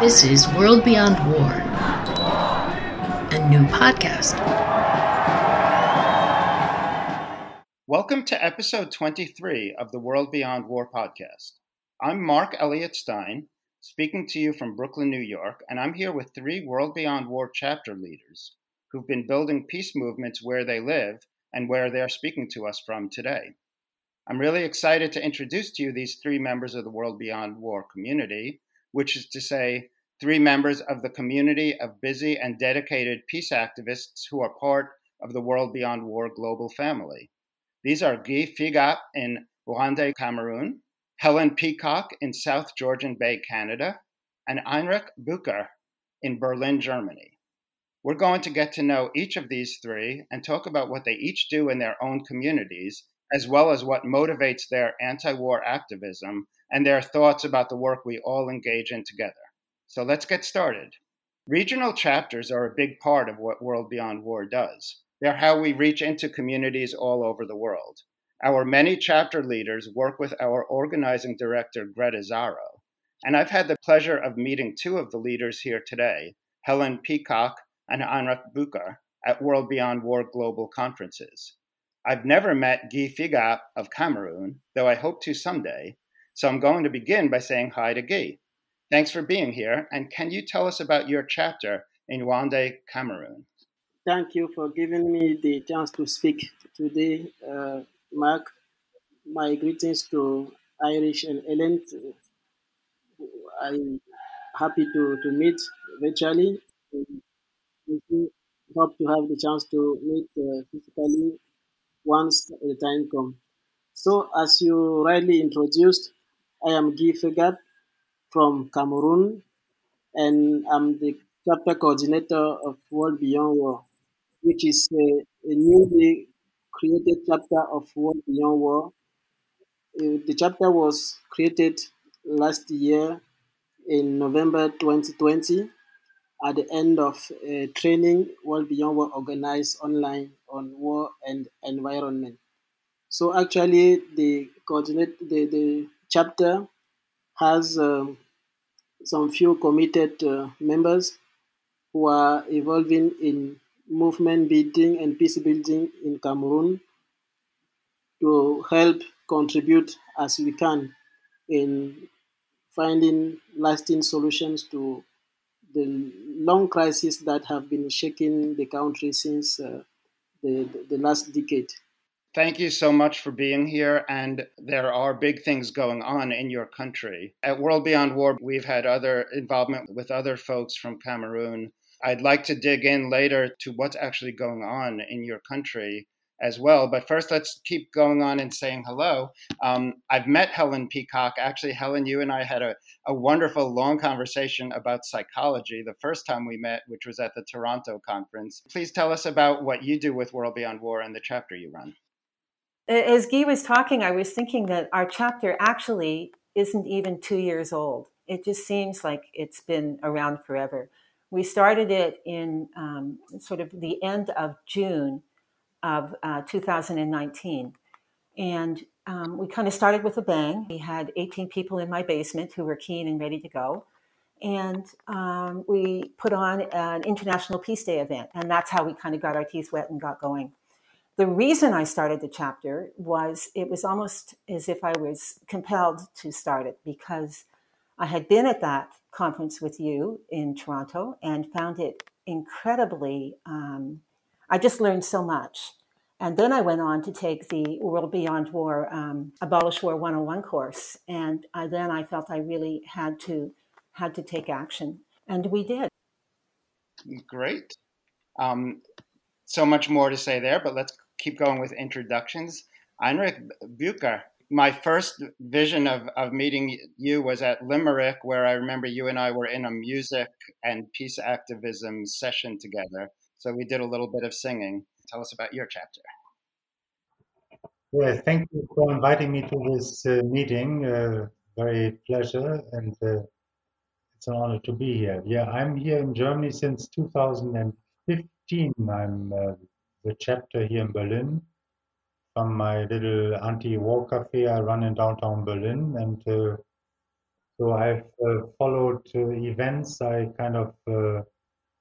This is World Beyond War, a new podcast. Welcome to episode 23 of the World Beyond War podcast. I'm Marc Eliot Stein, speaking to you from Brooklyn, New York, and I'm here with three World Beyond War chapter leaders who've been building peace movements where they live and where they're speaking to us from today. I'm really excited to introduce to you these three members of the World Beyond War community which is to say, three members of the community of busy and dedicated peace activists who are part of the World Beyond War global family. These are Guy Feugap in Yaoundé, Cameroon, Helen Peacock in South Georgian Bay, Canada, and Heinrich Buecker in Berlin, Germany. We're going to get to know each of these three and talk about what they each do in their own communities, as well as what motivates their anti war activism and their thoughts about the work we all engage in together. So let's get started. Regional chapters are a big part of what World Beyond War does. They're how we reach into communities all over the world. Our many chapter leaders work with our organizing director, Greta Zarro. And I've had the pleasure of meeting two of the leaders here today, Helen Peacock and Heinrich Buecker, at World Beyond War global conferences. I've never met Guy Feugap of Cameroon, though I hope to someday, so I'm going to begin by saying hi to Guy. Thanks for being here, and can you tell us about your chapter in Yaoundé, Cameroon? Thank you for giving me the chance to speak today, uh, Marc. My greetings to Irish and Ellen. I'm happy to, to meet virtually. We hope to have the chance to meet uh, physically once the time comes. So, as you rightly introduced, I am Guy Feugap from Cameroon, and I'm the chapter coordinator of World Beyond War, which is a, a newly created chapter of World Beyond War. Uh, the chapter was created last year in November 2020 at the end of a training World Beyond War organized online on war and environment. So actually, the coordinate the, the chapter has um, some few committed uh, members who are evolving in movement building and peace building in Cameroon to help contribute as we can in finding lasting solutions to the long crises that have been shaking the country since uh, the, the last decade. Thank you so much for being here. And there are big things going on in your country. At World Beyond War, we've had other involvement with other folks from Cameroon. I'd like to dig in later to what's actually going on in your country as well. But first, let's keep going on and saying hello. Um, I've met Helen Peacock. Actually, Helen, you and I had a, a wonderful long conversation about psychology the first time we met, which was at the Toronto conference. Please tell us about what you do with World Beyond War and the chapter you run as Guy was talking, I was thinking that our chapter actually isn't even two years old. It just seems like it's been around forever. We started it in um, sort of the end of June of uh, 2019. And um, we kind of started with a bang. We had 18 people in my basement who were keen and ready to go. And um, we put on an International Peace Day event. And that's how we kind of got our teeth wet and got going the reason I started the chapter was it was almost as if I was compelled to start it because I had been at that conference with you in Toronto and found it incredibly, um, I just learned so much. And then I went on to take the World Beyond War, um, Abolish War 101 course. And I, then I felt I really had to, had to take action. And we did. Great. Um, so much more to say there, but let's keep going with introductions. Heinrich Buecker, my first vision of, of meeting you was at Limerick, where I remember you and I were in a music and peace activism session together. So we did a little bit of singing. Tell us about your chapter. Yeah, thank you for inviting me to this uh, meeting. Uh, very pleasure, and uh, it's an honor to be here. Yeah, I'm here in Germany since 2015. I'm uh, the chapter here in Berlin from my little anti-war cafe I run in downtown Berlin, and uh, So I've uh, followed uh, events. I kind of uh,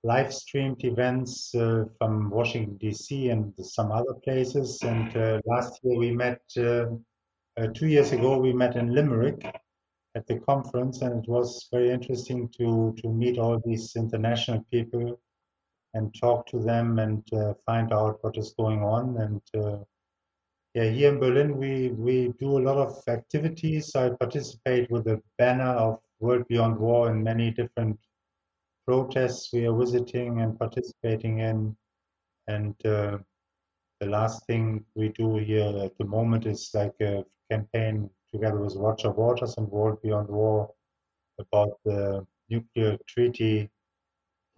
live streamed events uh, from Washington D.C. and some other places. And uh, last year we met. Two years ago we met in Limerick at the conference, and it was very interesting to to meet all these international people and talk to them and find out what is going on and yeah, here in Berlin, we, we do a lot of activities. I participate with the banner of World Beyond War in many different protests we are visiting and participating in. And uh, the last thing we do here at the moment is like a campaign together with Roger Waters and World Beyond War about the nuclear treaty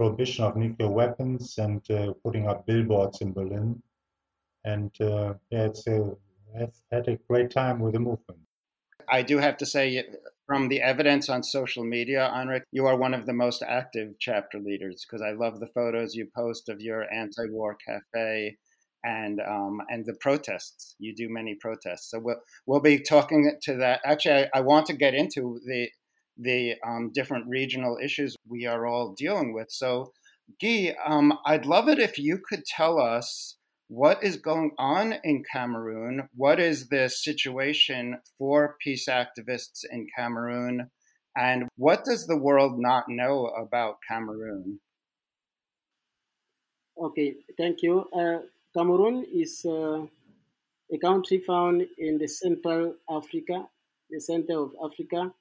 prohibition of nuclear weapons and uh, putting up billboards in Berlin and uh, yeah, it's a, I've had a great time with the movement. I do have to say, from the evidence on social media, Heinrich, you are one of the most active chapter leaders because I love the photos you post of your anti-war cafe and um, and the protests. You do many protests, so we'll we'll be talking to that. Actually, I, I want to get into the the um, different regional issues we are all dealing with. So, Guy, um, I'd love it if you could tell us what is going on in Cameroon? What is the situation for peace activists in Cameroon? And what does the world not know about Cameroon? Okay, thank you. Uh, Cameroon is uh, a country found in the Central Africa, the center of Africa,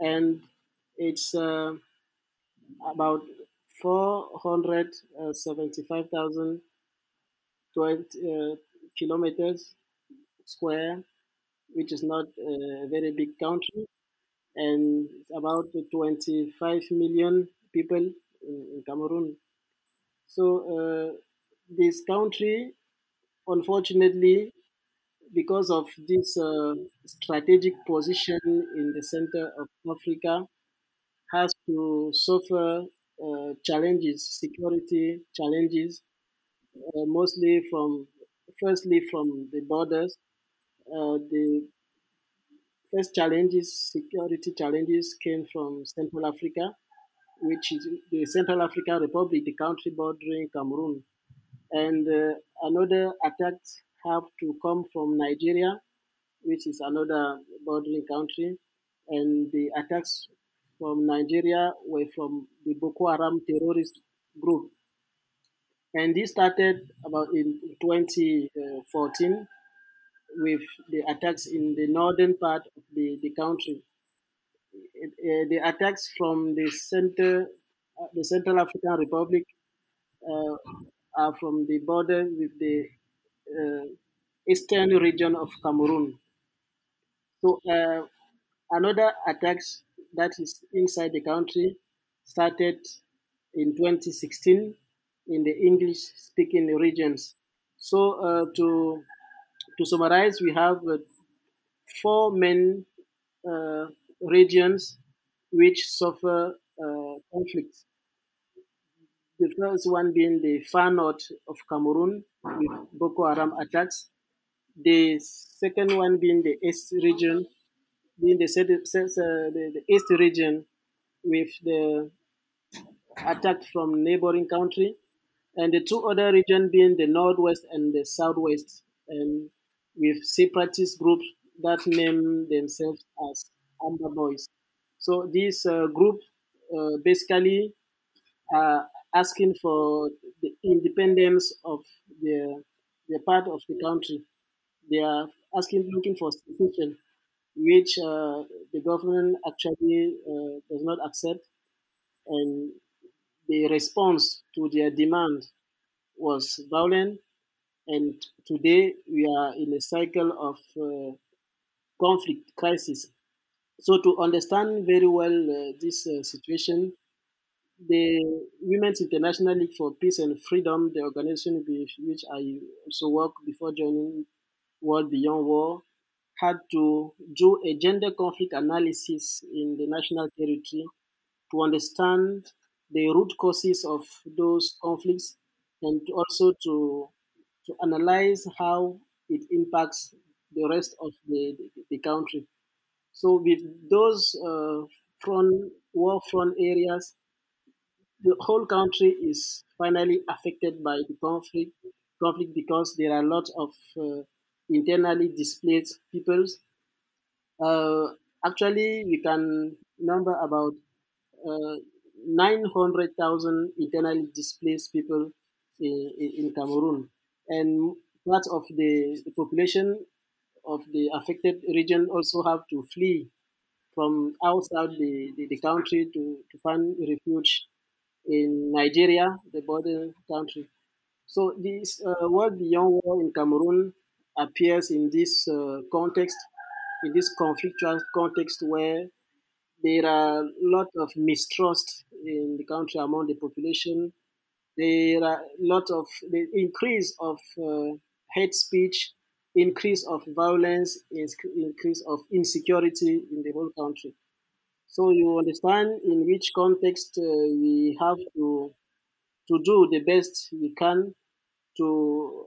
and it's uh, about 475,000 12 uh, kilometers square, which is not a very big country, and it's about 25 million people in, in Cameroon. So uh, this country, unfortunately, because of this uh, strategic position in the center of Africa, has to suffer uh, challenges, security challenges, uh, mostly from, firstly from the borders. Uh, the first challenges, security challenges, came from Central Africa, which is the Central African Republic, the country bordering Cameroon. And uh, another attacks have to come from Nigeria, which is another bordering country. And the attacks from Nigeria were from the Boko Haram terrorist group, and this started about in 2014 with the attacks in the northern part of the, the country. Uh, the attacks from the center, uh, the Central African Republic, uh, are from the border with the eastern region of Cameroon. So uh, another attacks that is inside the country started in 2016 in the English speaking regions. So uh, to to summarize, we have uh, four main uh, regions which suffer uh, conflicts. The first one being the far north of Cameroon with Boko Haram attacks. The second one being the east region, being the, the, the east region with the attack from neighboring country and the two other regions being the northwest and the southwest, and with separatist groups that name themselves as Amba Boys. So this uh, group uh, basically are asking for the independence of the the part of the country. They are asking, looking for secession, which uh, the government actually uh, does not accept, and the response to their demand was violent, and today we are in a cycle of uh, conflict crisis. So to understand very well uh, this uh, situation, the Women's International League for Peace and Freedom, the organization with which I also worked before joining World Beyond War, had to do a gender conflict analysis in the national territory to understand the root causes of those conflicts and also to to analyze how it impacts the rest of the, the, the country. So with those uh, front war front areas, the whole country is finally affected by the conflict conflict because there are a lot of uh, internally displaced peoples. Uh, actually, we can number about uh, 900,000 internally displaced people in, in, Cameroon. And part of the, the population of the affected region also have to flee from outside the, the, the country to, to find refuge in Nigeria, the border country. So this uh, World Beyond War in Cameroon appears in this uh, context, in this conflictual context where there are a lot of mistrust in the country among the population. There are a lot of the increase of uh, hate speech, increase of violence, increase of insecurity in the whole country. So you understand in which context uh, we have to to do the best we can to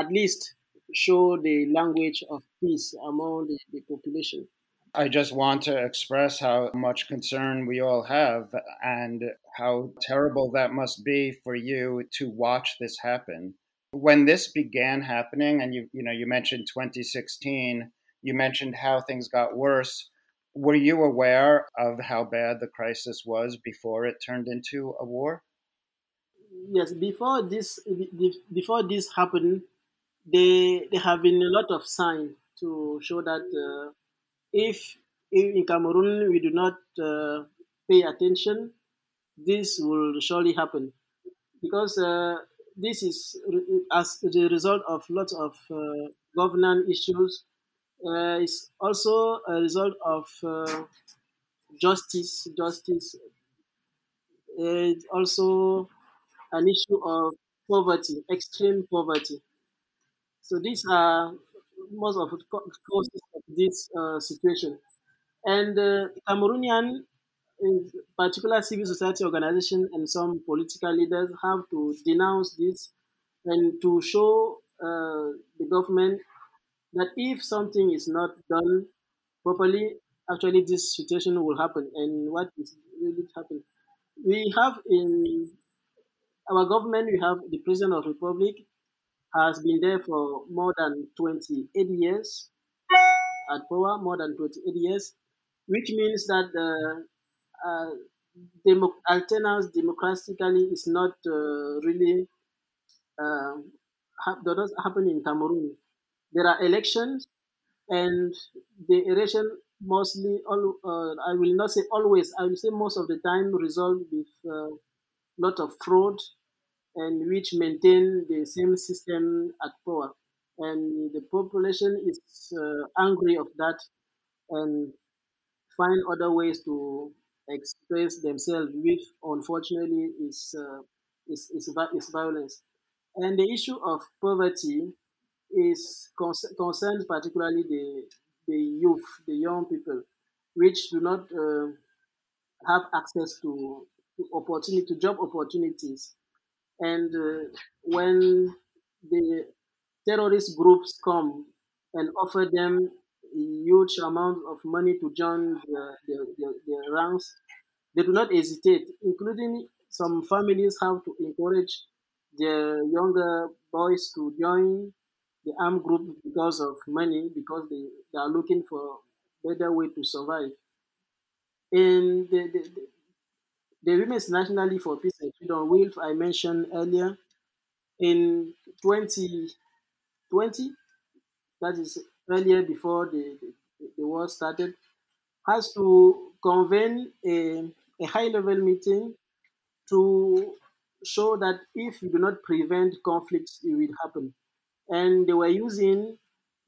at least show the language of peace among the, the population. I just want to express how much concern we all have and how terrible that must be for you to watch this happen. When this began happening and you you know you mentioned 2016, you mentioned how things got worse. Were you aware of how bad the crisis was before it turned into a war? Yes, before this before this happened, there there have been a lot of signs to show that uh, if in Cameroon we do not uh, pay attention, this will surely happen because uh, this is as the result of lots of uh, governance issues uh, it's also a result of uh, justice. Justice. It's also an issue of poverty, extreme poverty. So these are most of the causes of this uh, situation. And uh, Cameroonian, in particular civil society organization and some political leaders have to denounce this and to show uh, the government that if something is not done properly, actually this situation will happen. And what is really happening? We have in our government, we have the President of the Republic has been there for more than 28 years at power, more than 28 years, which means that the uh, demo- alternance democratically is not uh, really uh, ha- does happen in Cameroon there are elections, and the election mostly, all, uh, I will not say always, I will say most of the time resolved with a uh, lot of fraud and which maintain the same system at power. And the population is uh, angry of that and find other ways to express themselves, which unfortunately is, uh, is, is, is violence. And the issue of poverty is concerns particularly the the youth, the young people, which do not uh, have access to, to opportunity, to job opportunities, and uh, when the terrorist groups come and offer them huge amount of money to join their, their, their, their ranks, they do not hesitate, including some families have to encourage their younger boys to join the armed group because of money, because they, they are looking for better way to survive. And the, the, the, Women's National League for Peace and Freedom, WILPF, I mentioned earlier, in 2020, that is earlier before the, the, the war started, has to convene a, a high level meeting to show that if you do not prevent conflicts, it will happen and they were using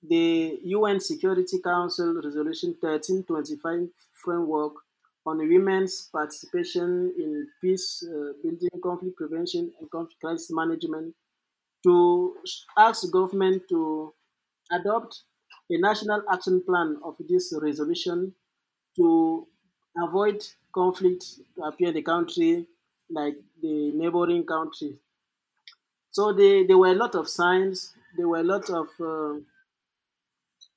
the UN Security Council Resolution 1325 framework on women's participation in peace uh, building, conflict prevention, and conflict crisis management to ask government to adopt a national action plan of this resolution to avoid conflict to appear in the country like the neighboring country. So there were a lot of signs there were a lot of uh,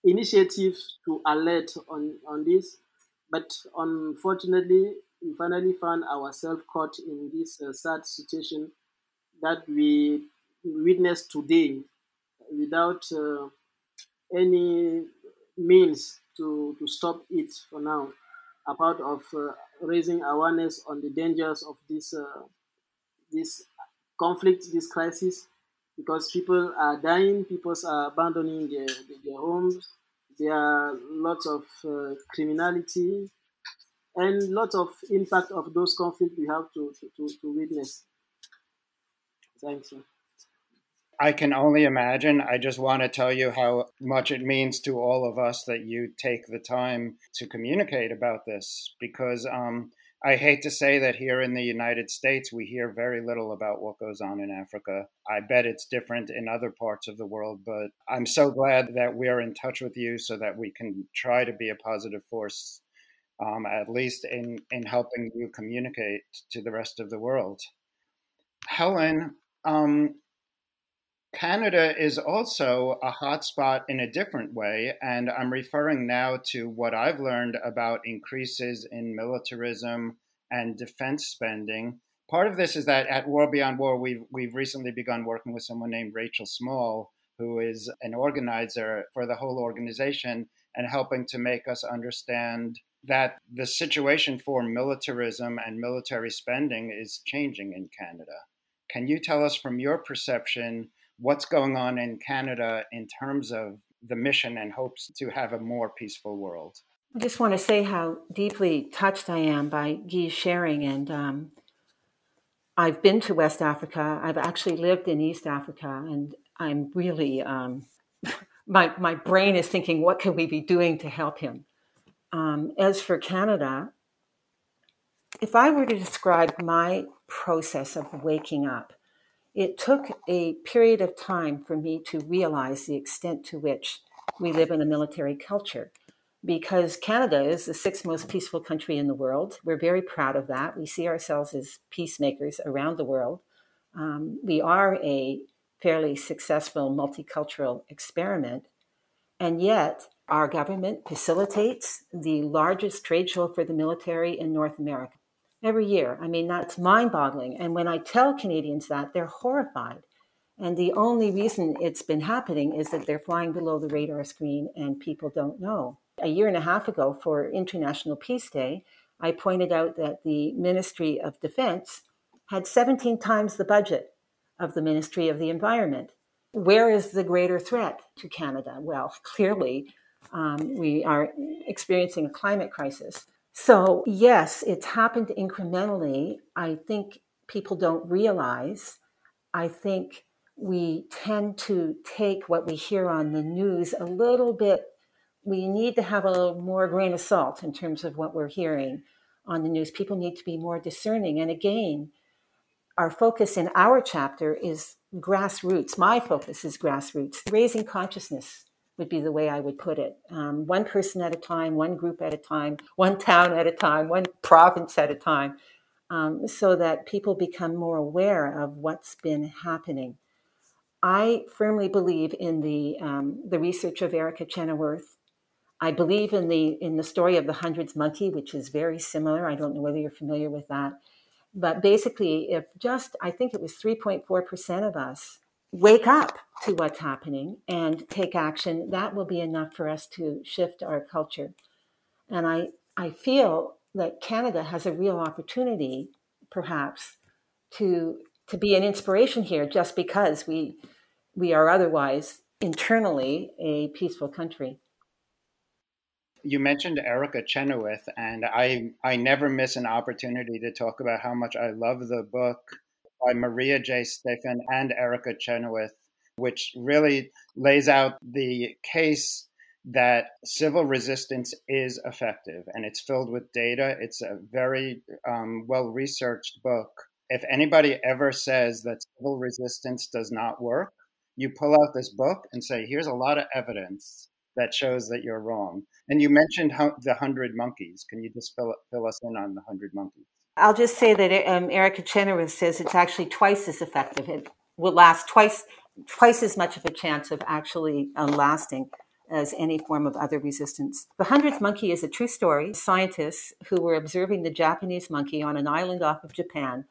initiative to alert on, on this, but unfortunately, we finally found ourselves caught in this uh, sad situation that we witness today without uh, any means to, to stop it for now, apart of uh, raising awareness on the dangers of this uh, this conflict, this crisis, because people are dying, people are abandoning their, their homes, there are lots of uh, criminality, and lots of impact of those conflicts we have to, to, to witness. Thanks. I can only imagine. I just want to tell you how much it means to all of us that you take the time to communicate about this because um, I hate to say that here in the United States, we hear very little about what goes on in Africa. I bet it's different in other parts of the world, but I'm so glad that we're in touch with you so that we can try to be a positive force, um, at least in, in helping you communicate to the rest of the world. Helen, um, Canada is also a hotspot in a different way, and I'm referring now to what I've learned about increases in militarism and defense spending. Part of this is that at War Beyond War, we've, we've recently begun working with someone named Rachel Small, who is an organizer for the whole organization and helping to make us understand that the situation for militarism and military spending is changing in Canada. Can you tell us from your perception what's going on in Canada in terms of the mission and hopes to have a more peaceful world. I just want to say how deeply touched I am by Guy's sharing. And um, I've been to West Africa. I've actually lived in East Africa, and I'm really um, my my brain is thinking, what can we be doing to help him? Um, as for Canada, if I were to describe my process of waking up, it took a period of time for me to realize the extent to which we live in a military culture because Canada is the sixth most peaceful country in the world. We're very proud of that. We see ourselves as peacemakers around the world. Um, we are a fairly successful multicultural experiment. And yet, our government facilitates the largest trade show for the military in North America every year. I mean, that's mind boggling. And when I tell Canadians that, they're horrified. And the only reason it's been happening is that they're flying below the radar screen and people don't know. A year and a half ago, for International Peace Day, I pointed out that the Ministry of Defense had 17 times the budget of the Ministry of the Environment. Where is the greater threat to Canada? Well, clearly, um, we are experiencing a climate crisis. So, yes, it's happened incrementally. I think people don't realize. I think we tend to take what we hear on the news a little bit. We need to have a little more grain of salt in terms of what we're hearing on the news. People need to be more discerning. And again, our focus in our chapter is grassroots. My focus is grassroots, raising consciousness would be the way I would put it. Um, one person at a time, one group at a time, one town at a time, one province at a time, um, so that people become more aware of what's been happening. I firmly believe in the um, the research of Erica Chenoweth. I believe in the in the story of the hundreds monkey, which is very similar. I don't know whether you're familiar with that, but basically, if just I think it was 3.4 percent of us wake up to what's happening and take action, that will be enough for us to shift our culture. And I, I feel that Canada has a real opportunity, perhaps, to to be an inspiration here, just because we we are otherwise internally a peaceful country. You mentioned Erica Chenoweth, and I I never miss an opportunity to talk about how much I love the book by Maria J. Stephan and Erica Chenoweth, which really lays out the case that civil resistance is effective and it's filled with data. It's a very um, well researched book. If anybody ever says that civil resistance does not work, you pull out this book and say, here's a lot of evidence that shows that you're wrong. And you mentioned the hundred monkeys. Can you just fill, fill us in on the hundred monkeys? I'll just say that um, Erica Chenoweth says it's actually twice as effective. It will last twice twice as much of a chance of actually uh, lasting as any form of other resistance. The hundredth monkey is a true story. Scientists who were observing the Japanese monkey on an island off of Japan,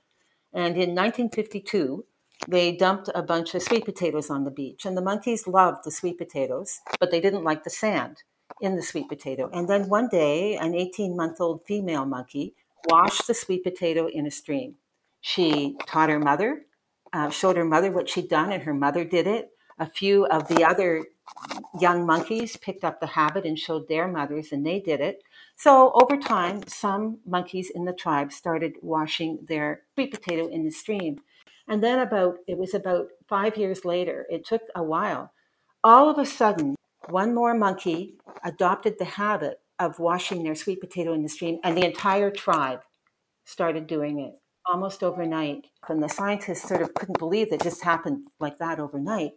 and in 1952, they dumped a bunch of sweet potatoes on the beach. And the monkeys loved the sweet potatoes, but they didn't like the sand in the sweet potato. And then one day, an 18 month old female monkey washed the sweet potato in a stream. She taught her mother, uh, showed her mother what she'd done, and her mother did it. A few of the other young monkeys picked up the habit and showed their mothers, and they did it. So over time, some monkeys in the tribe started washing their sweet potato in the stream. And then about it was about five years later, it took a while. All of a sudden, one more monkey adopted the habit of washing their sweet potato in the stream, and the entire tribe started doing it almost overnight. And the scientists sort of couldn't believe that just happened like that overnight.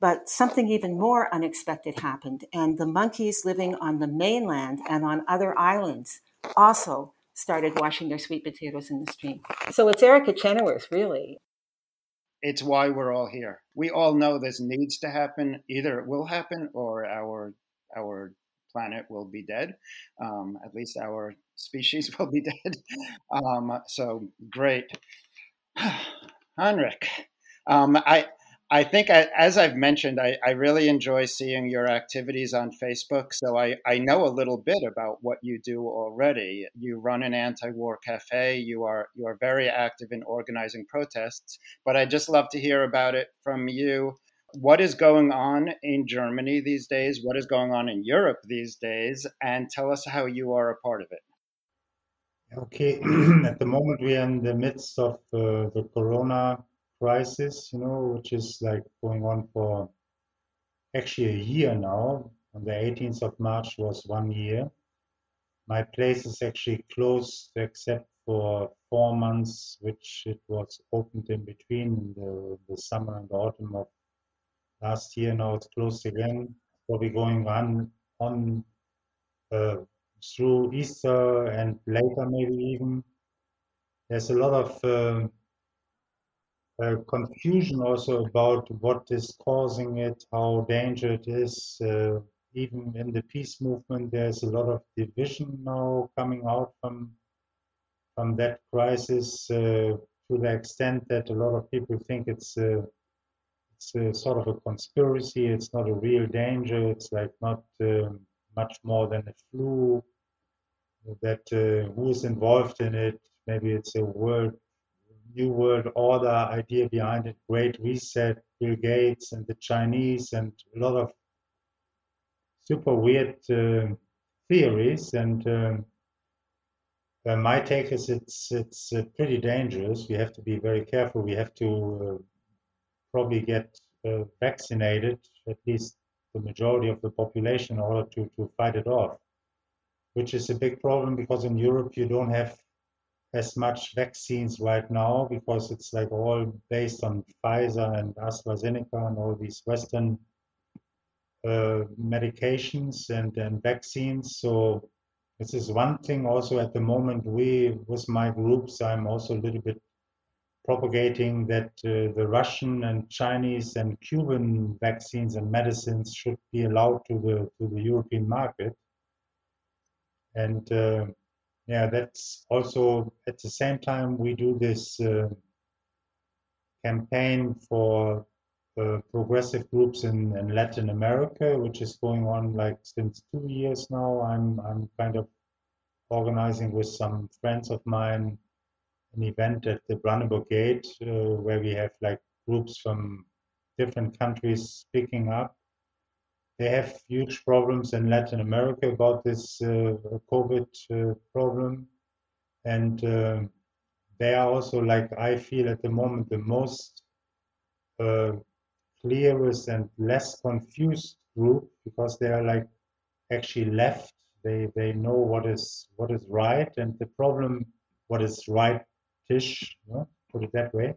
But something even more unexpected happened, and the monkeys living on the mainland and on other islands also started washing their sweet potatoes in the stream. So it's Erica Chenoweth, really. It's why we're all here. We all know this needs to happen. Either it will happen or our our planet will be dead. Um, at least our species will be dead. Um, so great, Heinrich. Um, I I think, I, as I've mentioned, I, I, really enjoy seeing your activities on Facebook. So I, I know a little bit about what you do already. You run an anti-war cafe. You are you are very active in organizing protests. But I just love to hear about it from you. What is going on in Germany these days? What is going on in Europe these days? And tell us how you are a part of it. Okay, at the moment we are in the midst of uh, the Corona crisis, you know, which is like going on for actually a year now. On the 18th of March was one year. My place is actually closed except for four months, which it was opened in between the, the summer and the autumn of last year. Now it's closed again. Probably going on on uh, through Easter and later, maybe even. There's a lot of uh, uh, confusion also about what is causing it, how dangerous it is. Uh, even in the peace movement, there's a lot of division now coming out from from that crisis uh, to the extent that a lot of people think it's a, it's sort of a conspiracy. It's not a real danger. It's like not um, much more than a flu. That uh, who is involved in it? Maybe it's a world New World Order idea behind it, Great Reset, Bill Gates and the Chinese, and a lot of super weird uh, theories. And um, uh, my take is it's it's uh, pretty dangerous. We have to be very careful. We have to uh, probably get uh, vaccinated, at least the majority of the population, in order to, to fight it off. Which is a big problem because in Europe you don't have as much vaccines right now because it's like all based on Pfizer and AstraZeneca and all these Western uh, medications and, and vaccines. So this is one thing also at the moment we with my groups I'm also a little bit propagating that uh, the Russian and Chinese and Cuban vaccines and medicines should be allowed to the to the European market. And uh, yeah, that's also at the same time we do this uh, campaign for uh, progressive groups in, in, Latin America, which is going on like since two years now. I'm I'm kind of organizing with some friends of mine an event at the Brandenburg Gate uh, where we have like groups from different countries speaking up they have huge problems in Latin America about this uh, COVID uh, problem. And they are also, like I feel at the moment, the most uh, clearest and less confused group because they are like actually left. They, they know what is what is right and the problem what is rightish, you know, put it that way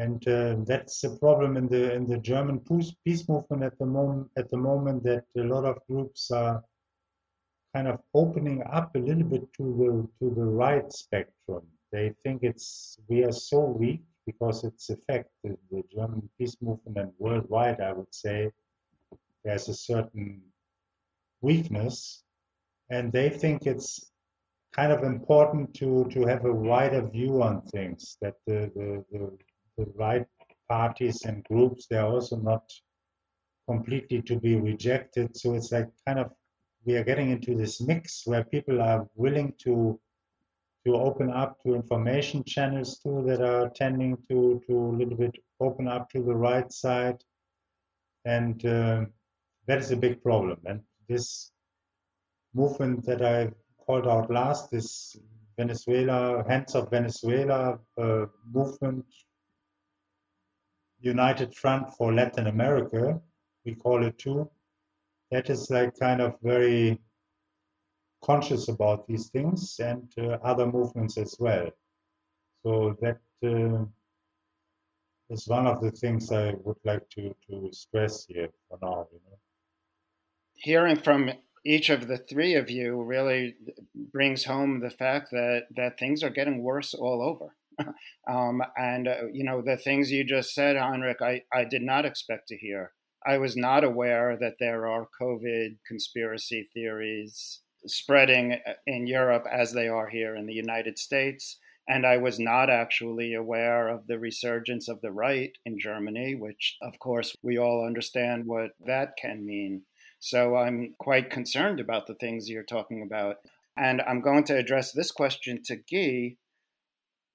and uh, that's a problem in the in the German peace movement at the moment. At the moment, that a lot of groups are kind of opening up a little bit to the to the right spectrum. They think it's we are so weak because it's affected the German peace movement and worldwide. I would say there's a certain weakness, and they think it's kind of important to to have a wider view on things. That the the, the, the right parties and groups they're also not completely to be rejected. So it's like kind of we are getting into this mix where people are willing to to open up to information channels too that are tending to to a little bit open up to the right side, and uh, that is a big problem. And this movement that I called out last, this Venezuela Hands Off Venezuela uh, movement, United Front for Latin America, we call it too. That is like kind of very conscious about these things and uh, other movements as well. So that uh, is one of the things I would like to, to stress here for now. You know? Hearing from each of the three of you really brings home the fact that, that things are getting worse all over. um, and, uh, you know, the things you just said, Heinrich, I, I did not expect to hear. I was not aware that there are COVID conspiracy theories spreading uh, in Europe as they are here in the United States. And I was not actually aware of the resurgence of the right in Germany, which, of course, we all understand what that can mean. So I'm quite concerned about the things you're talking about. And I'm going to address this question to Guy.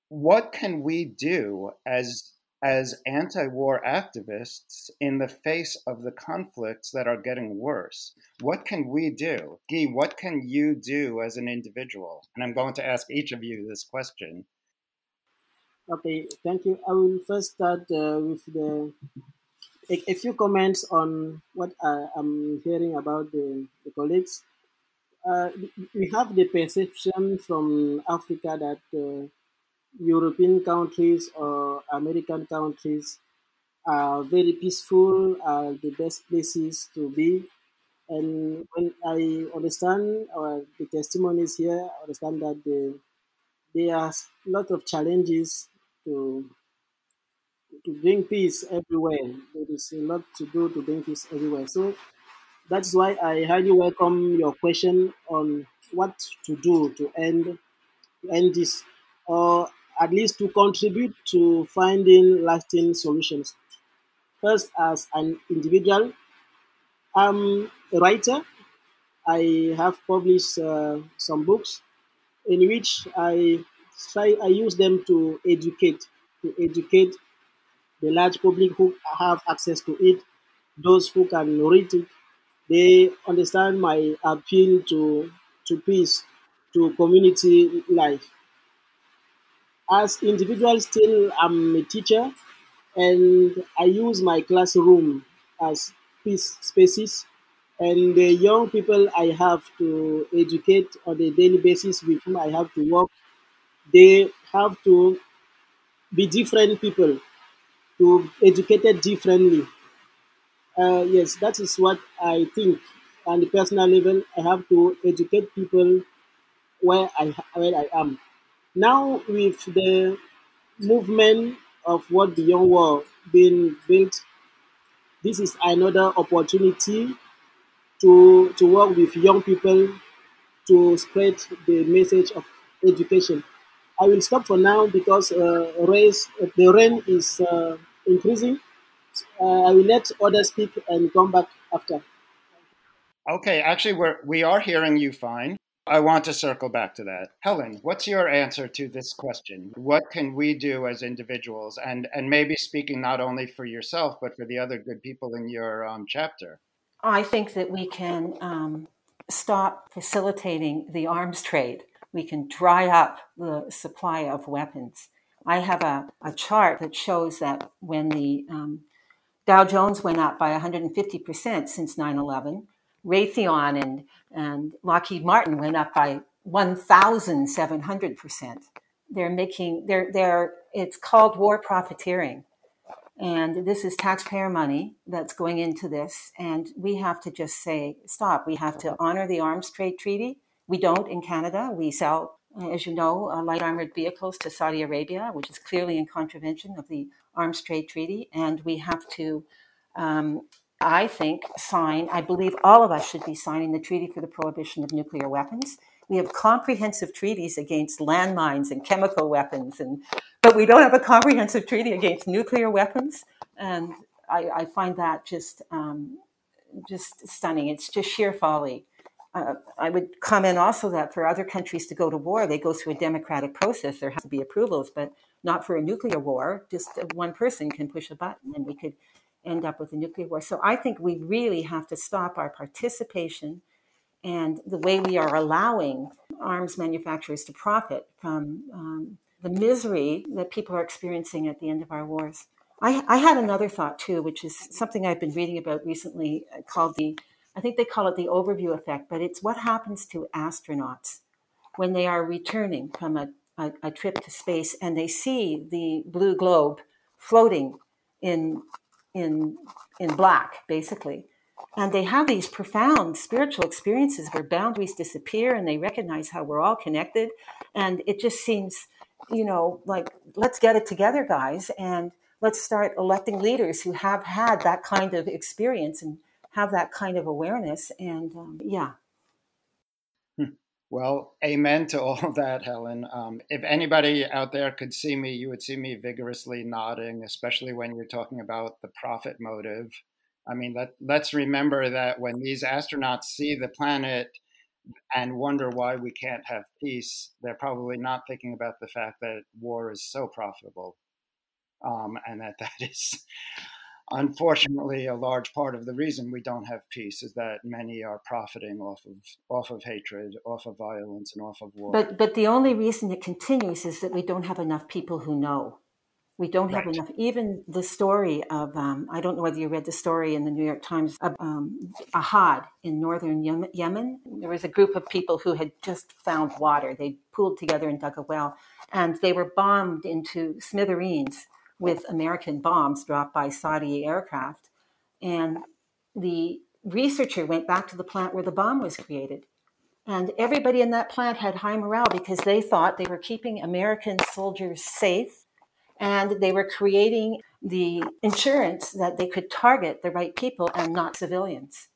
What can we do as as anti war activists in the face of the conflicts that are getting worse. What can we do? Guy, what can you do as an individual? And I'm going to ask each of you this question. Okay, thank you. I will first start uh, with the a, a, few comments on what I, am hearing about the, the colleagues. Uh, we have the perception from Africa that uh, European countries or American countries are very peaceful, are the best places to be. And when I understand uh, the testimonies here, I understand that the, there are a lot of challenges to to bring peace everywhere. There is a lot to do to bring peace everywhere. So that's why I highly welcome your question on what to do to end to end this, or at least to contribute to finding lasting solutions. First, as an individual, I'm a writer. I have published uh, some books in which I try I use them to educate to educate the large public who have access to it, those who can read it. They understand my appeal to to peace, to community life as individuals still i'm a teacher and i use my classroom as peace spaces and the young people i have to educate on a daily basis with whom i have to work they have to be different people to educated differently. Uh, yes that is what i think. On the personal level i have to educate people where i where i am. Now, with the movement of World Beyond War being built, this is another opportunity to, to work with young people to spread the message of education. I will stop for now because uh, race, the rain is uh, increasing. Uh, I will let others speak and come back after. Okay, actually, we're we are hearing you fine. I want to circle back to that. Helen, what's your answer to this question? What can we do as individuals? And, and maybe speaking not only for yourself, but for the other good people in your um, chapter. I think that we can um, stop facilitating the arms trade. We can dry up the supply of weapons. I have a, a chart that shows that when the um, Dow Jones went up by 150% since 9 11, Raytheon and, and Lockheed Martin went up by 1,700%. They're making, they're, they're, it's called war profiteering. And this is taxpayer money that's going into this. And we have to just say, stop. We have to honor the arms trade treaty. We don't in Canada. We sell, as you know, uh, light armored vehicles to Saudi Arabia, which is clearly in contravention of the arms trade treaty. And we have to um, I think, sign, I believe all of us should be signing the Treaty for the Prohibition of Nuclear Weapons. We have comprehensive treaties against landmines and chemical weapons, and, but we don't have a comprehensive treaty against nuclear weapons. And I, I find that just, um, just stunning. It's just sheer folly. Uh, I would comment also that for other countries to go to war, they go through a democratic process. There has to be approvals, but not for a nuclear war. Just one person can push a button and we could end up with a nuclear war. So I think we really have to stop our participation and the way we are allowing arms manufacturers to profit from um, the misery that people are experiencing at the end of our wars. I, I, had another thought too, which is something I've been reading about recently uh, called the, I think they call it the overview effect, but it's what happens to astronauts when they are returning from a, a, a trip to space and they see the blue globe floating in in in black, basically. And they have these profound spiritual experiences where boundaries disappear and they recognize how we're all connected. And it just seems, you know, like, let's get it together, guys, and let's start electing leaders who have had that kind of experience and have that kind of awareness. And um, yeah, well, amen to all of that, Helen. Um, if anybody out there could see me, you would see me vigorously nodding, especially when you're talking about the profit motive. I mean, let, let's remember that when these astronauts see the planet and wonder why we can't have peace, they're probably not thinking about the fact that war is so profitable um, and that that is unfortunately, a large part of the reason we don't have peace is that many are profiting off of off of hatred, off of violence, and off of war. But but the only reason it continues is that we don't have enough people who know. We don't have right. enough. Even the story of um, I don't know whether you read the story in the New York Times of um, Arhab in northern Yemen. There was a group of people who had just found water. They pooled together and dug a well, and they were bombed into smithereens with American bombs dropped by Saudi aircraft. And the researcher went back to the plant where the bomb was created. And everybody in that plant had high morale because they thought they were keeping American soldiers safe and they were creating the insurance that they could target the right people and not civilians.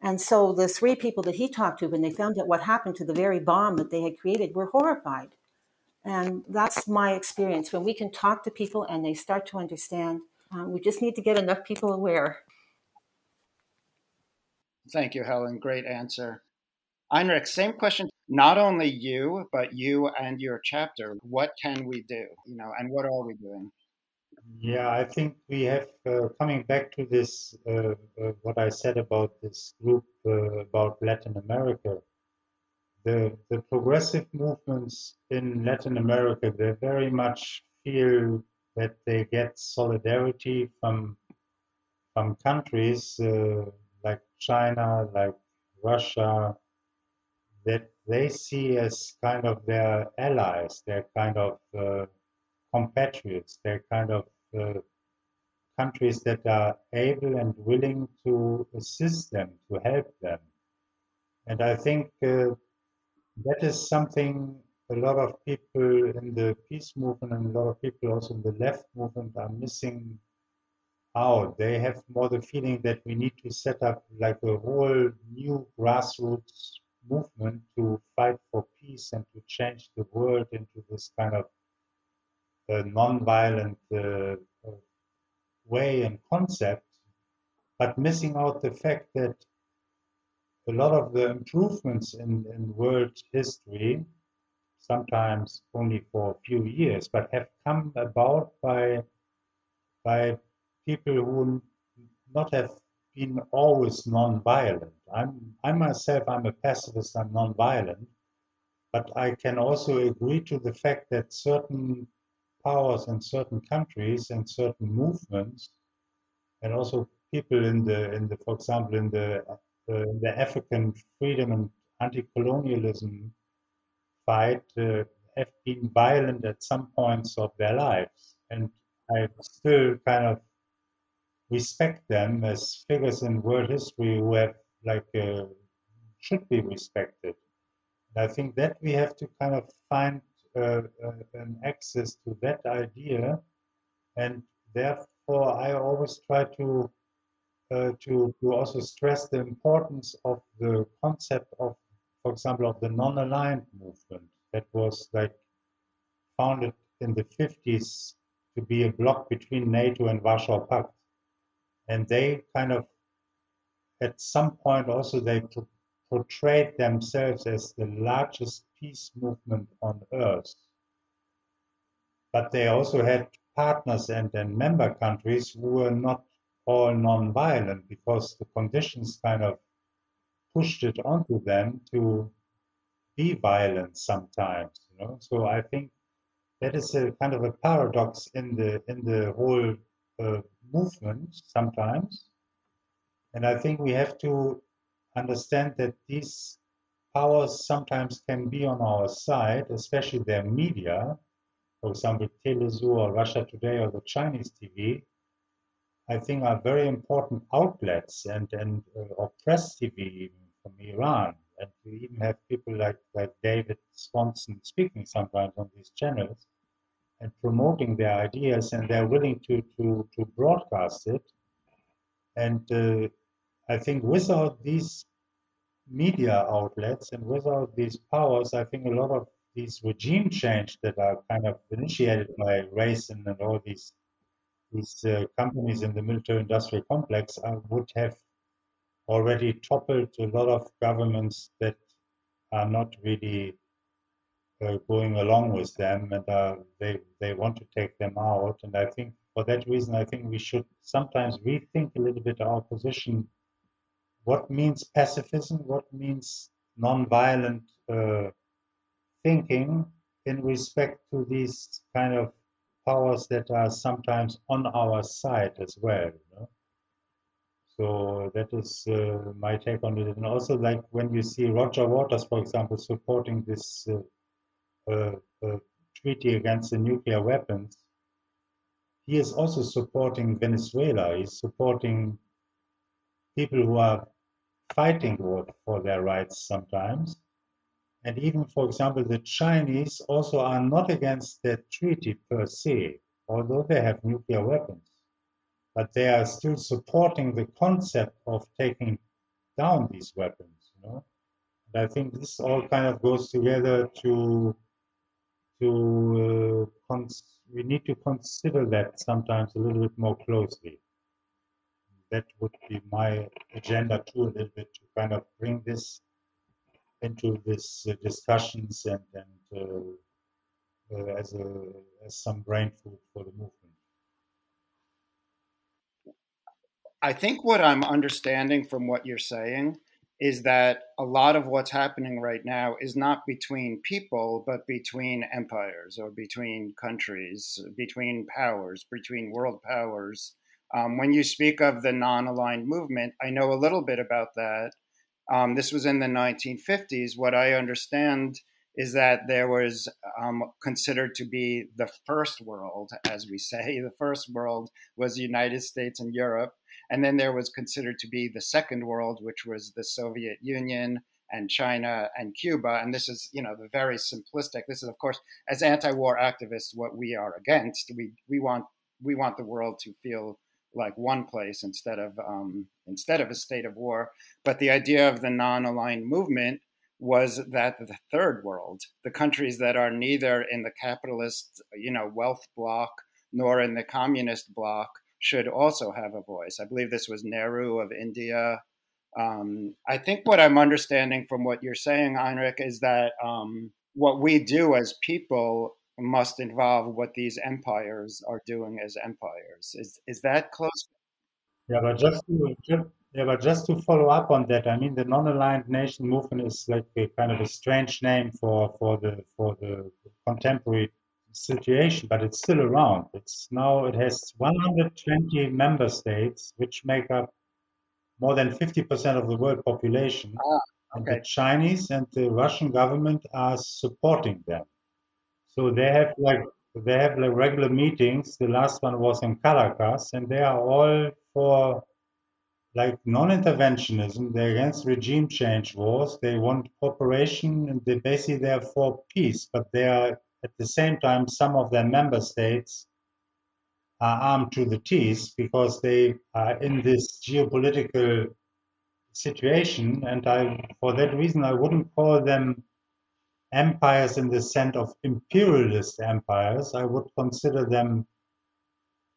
And so the three people that he talked to, when they found out what happened to the very bomb that they had created, were horrified. And that's my experience. When we can talk to people and they start to understand, uh, we just need to get enough people aware. Thank you, Helen. Great answer. Heinrich, same question. Not only you, but you and your chapter. What can we do? You know, and what are we doing? Yeah, I think we have uh, coming back to this. Uh, uh, what I said about this group uh, about Latin America the, the progressive movements in Latin America, they very much feel that they get solidarity from from countries uh, like China, like Russia, that they see as kind of their allies, they're kind of uh, compatriots, they're kind of uh, countries that are able and willing to assist them, to help them. And I think uh, that is something a lot of people in the peace movement and a lot of people also in the left movement are missing out. They have more the feeling that we need to set up like a whole new grassroots movement to fight for peace and to change the world into this kind of uh, non-violent uh, way and concept, but missing out the fact that a lot of the improvements in, in world history, sometimes only for a few years, but have come about by by people who not have been always non-violent. I'm I myself I'm a pacifist, I'm non-violent, but I can also agree to the fact that certain powers in certain countries and certain movements and also people in the in the for example in the the African freedom and anti-colonialism fight uh, have been violent at some points of their lives, and I still kind of respect them as figures in world history who have like uh, should be respected. And I think that we have to kind of find uh, uh, an access to that idea, and therefore I always try to uh, to, to also stress the importance of the concept of, for example, of the non-aligned movement that was like founded in the 50s to be a block between NATO and Warsaw Pact. And they kind of, at some point also, they portrayed themselves as the largest peace movement on earth. But they also had partners and, and member countries who were not all non-violent because the conditions kind of pushed it onto them to be violent sometimes you know? So i think that is a kind of a paradox in the in the whole uh, movement sometimes. And i think we have to understand that these powers sometimes can be on our side especially their media. For example telesur or russia today or the chinese tv I think are very important outlets and and uh, press TV from Iran, and to even have people like like David Swanson speaking sometimes on these channels and promoting their ideas, and they're willing to to to broadcast it. And uh, I think without these media outlets and without these powers, I think a lot of these regime change that are kind of initiated by Raytheon and all these these uh, companies in the military-industrial complex uh, would have already toppled a lot of governments that are not really uh, going along with them, and uh, they they want to take them out. And I think for that reason, I think we should sometimes rethink a little bit our position. What means pacifism? What means non-violent uh, thinking in respect to these kind of powers that are sometimes on our side as well. You know? So that is uh, my take on it. And also, like when you see Roger Waters, for example, supporting this uh, uh, uh, treaty against the nuclear weapons, he is also supporting Venezuela. He's supporting people who are fighting for their rights sometimes. And even, for example, the Chinese also are not against that treaty per se, although they have nuclear weapons. But they are still supporting the concept of taking down these weapons. You know? And I think this all kind of goes together to to uh, cons- we need to consider that sometimes a little bit more closely. That would be my agenda too, a little bit to kind of bring this into these uh, discussions and, and uh, uh, as, a, as some brain food for the movement. I think what I'm understanding from what you're saying is that a lot of what's happening right now is not between people, but between empires or between countries, between powers, between world powers. Um, when you speak of the non aligned movement, I know a little bit about that. Um, this was in the 1950s. What I understand is that there was um, considered to be the first world, as we say. The first world was the United States and Europe. And then there was considered to be the second world, which was the Soviet Union and China and Cuba. And this is, you know, the very simplistic. This is, of course, as anti-war activists, what we are against. We we want we want the world to feel like one place instead of um, instead of a state of war. But the idea of the non-aligned movement was that the third world, the countries that are neither in the capitalist, you know, wealth bloc nor in the communist bloc, should also have a voice. I believe this was Nehru of India. Um, I think what I'm understanding from what you're saying, Heinrich, is that um, what we do as people must involve what these empires are doing as empires. Is is that close? Yeah, but just to just, yeah, but just to follow up on that, I mean, the non-aligned nation movement is like a kind of a strange name for for the for the contemporary situation, but it's still around. It's now it has 120 member states, which make up more than 50% of the world population. Ah, okay. And the Chinese and the Russian government are supporting them. So they have like they have like regular meetings. The last one was in Caracas, and they are all for like non-interventionism. They're against regime change wars. They want cooperation, and they basically they're for peace. But they are at the same time some of their member states are armed to the teeth because they are in this geopolitical situation. And I, for that reason, I wouldn't call them empires in the sense of imperialist empires. I would consider them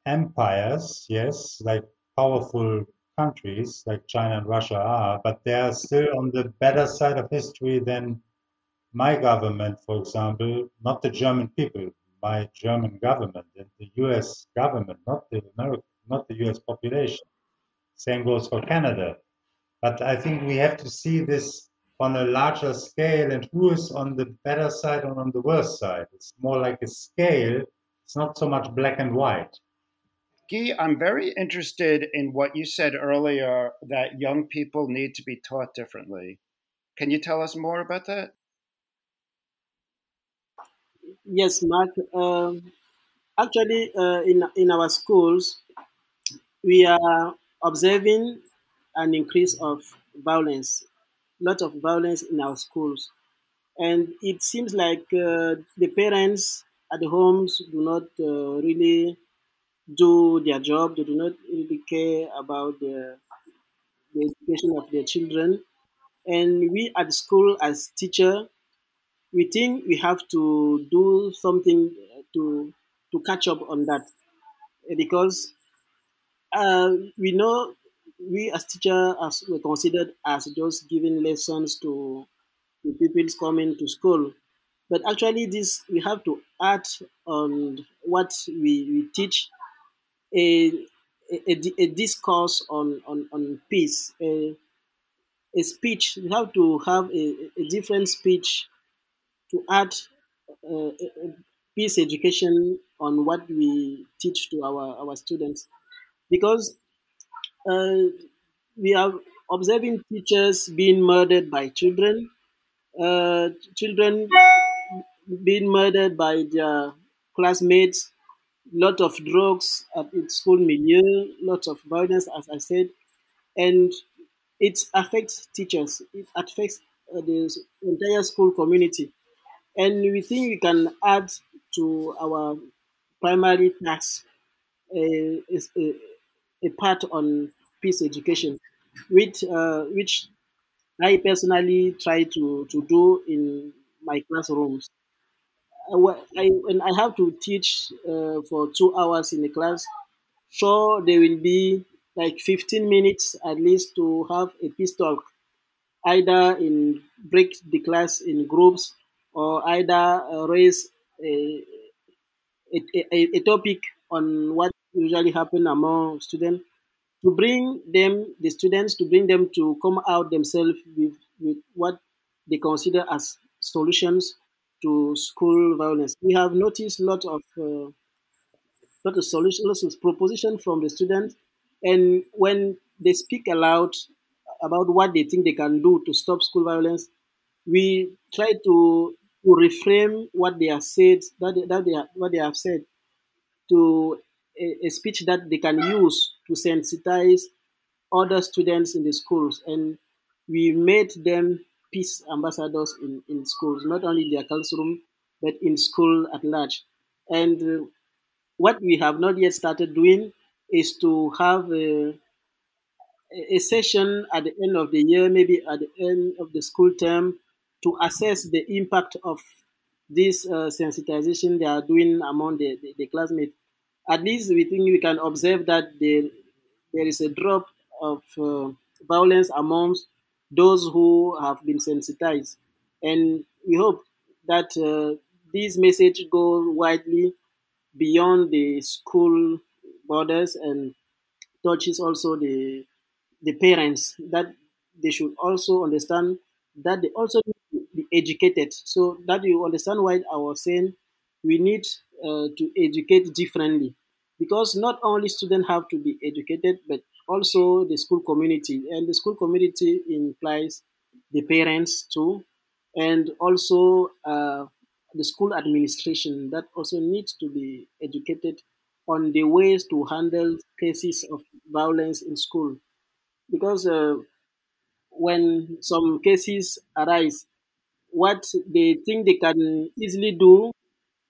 empires, yes, like powerful countries like China and Russia are, but they are still on the better side of history than my government, for example, not the German people, my German government and the US government, not the American, not the US population. Same goes for Canada. But I think we have to see this on a larger scale and who is on the better side and on the worse side. It's more like a scale. It's not so much black and white. Guy, I'm very interested in what you said earlier that young people need to be taught differently. Can you tell us more about that? Yes, Marc. Um, actually, uh, in in our schools, we are observing an increase of violence, lot of violence in our schools, and it seems like uh, the parents at the homes do not uh, really do their job. They do not really care about the, the education of their children, and we at school as teacher we think we have to do something to to catch up on that. Because uh, we know we as teachers as we're considered as just giving lessons to the people coming to school. But actually this we have to add on what we, we teach a, a, a discourse on, on, on peace a, a speech. We have to have a, a different speech to add uh, peace education on what we teach to our, our students. Because uh, we are observing teachers being murdered by children, uh, children being murdered by their classmates, lot of drugs at school milieu, lot of violence, as I said, and it affects teachers, it affects uh, the entire school community. And we think we can add to our primary task a, a, a part on peace education, which, uh, which I personally try to, to do in my classrooms. I, when I have to teach uh, for two hours in a class, sure there will be like 15 minutes at least to have a peace talk, either in break the class in groups or either raise a, a, a, a topic on what usually happen among students to bring them, the students, to bring them to come out themselves with, with what they consider as solutions to school violence. We have noticed a lot of uh, lot of solutions, lots of propositions from the students, and when they speak aloud about what they think they can do to stop school violence, we try to to reframe what they have said, that that they are, what they have said, to a, a, speech that they can use to sensitize other students in the schools. And we made them peace ambassadors in, in schools, not only in their classroom, but in school at large. And uh, what we have not yet started doing is to have a, a session at the end of the year, maybe at the end of the school term, to assess the impact of this uh, sensitization they are doing among the, the, the, classmates. At least we think we can observe that there, there is a drop of uh, violence amongst those who have been sensitized. And we hope that uh, this message goes widely beyond the school borders and touches also the the parents that they should also understand that they also need to be educated. So that you understand why I was saying we need uh, to educate differently, because not only students have to be educated, but also the school community, and the school community implies the parents too, and also uh, the school administration that also needs to be educated on the ways to handle cases of violence in school, because. Uh, when some cases arise, what they think they can easily do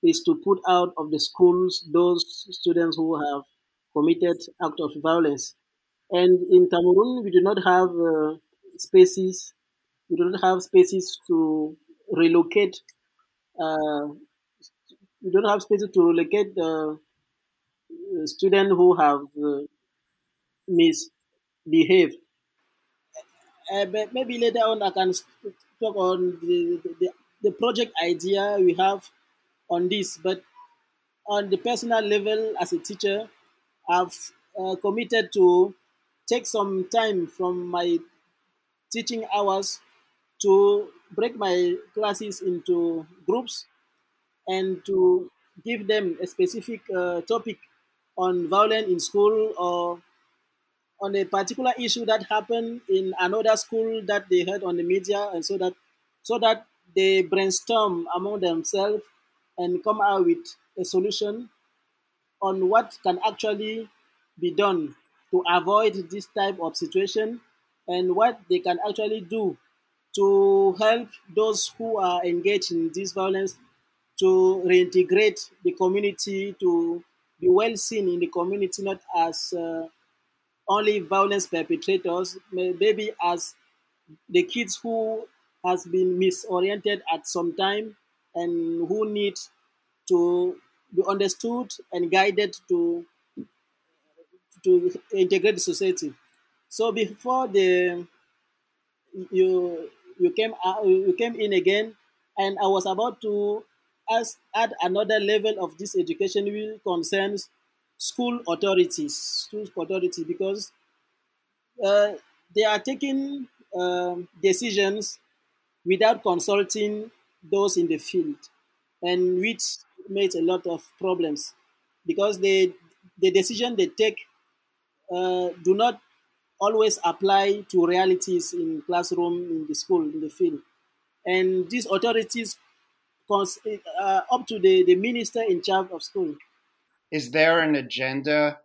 is to put out of the schools those students who have committed act of violence. And in Cameroon, we do not have uh, spaces. We do not have spaces to relocate. Uh, we don't have spaces to relocate the students who have uh, misbehaved. Uh, but maybe later on I can talk on the, the, the project idea we have on this. But on the personal level, as a teacher, I've uh, committed to take some time from my teaching hours to break my classes into groups and to give them a specific uh, topic on violence in school or on a particular issue that happened in another school that they heard on the media and so that so that they brainstorm among themselves and come out with a solution on what can actually be done to avoid this type of situation and what they can actually do to help those who are engaged in this violence to reintegrate the community to be well seen in the community not as uh, only violence perpetrators maybe as the kids who has been misoriented at some time and who need to be understood and guided to to integrate society. So before the you you came out, you came in again, and I was about to ask, add another level of this education which concerns school authorities, school authority, because uh, they are taking uh, decisions without consulting those in the field, and which makes a lot of problems because they the decision they take uh, do not always apply to realities in classroom, in the school, in the field, and these authorities uh, up to the, the minister in charge of school. Is there an agenda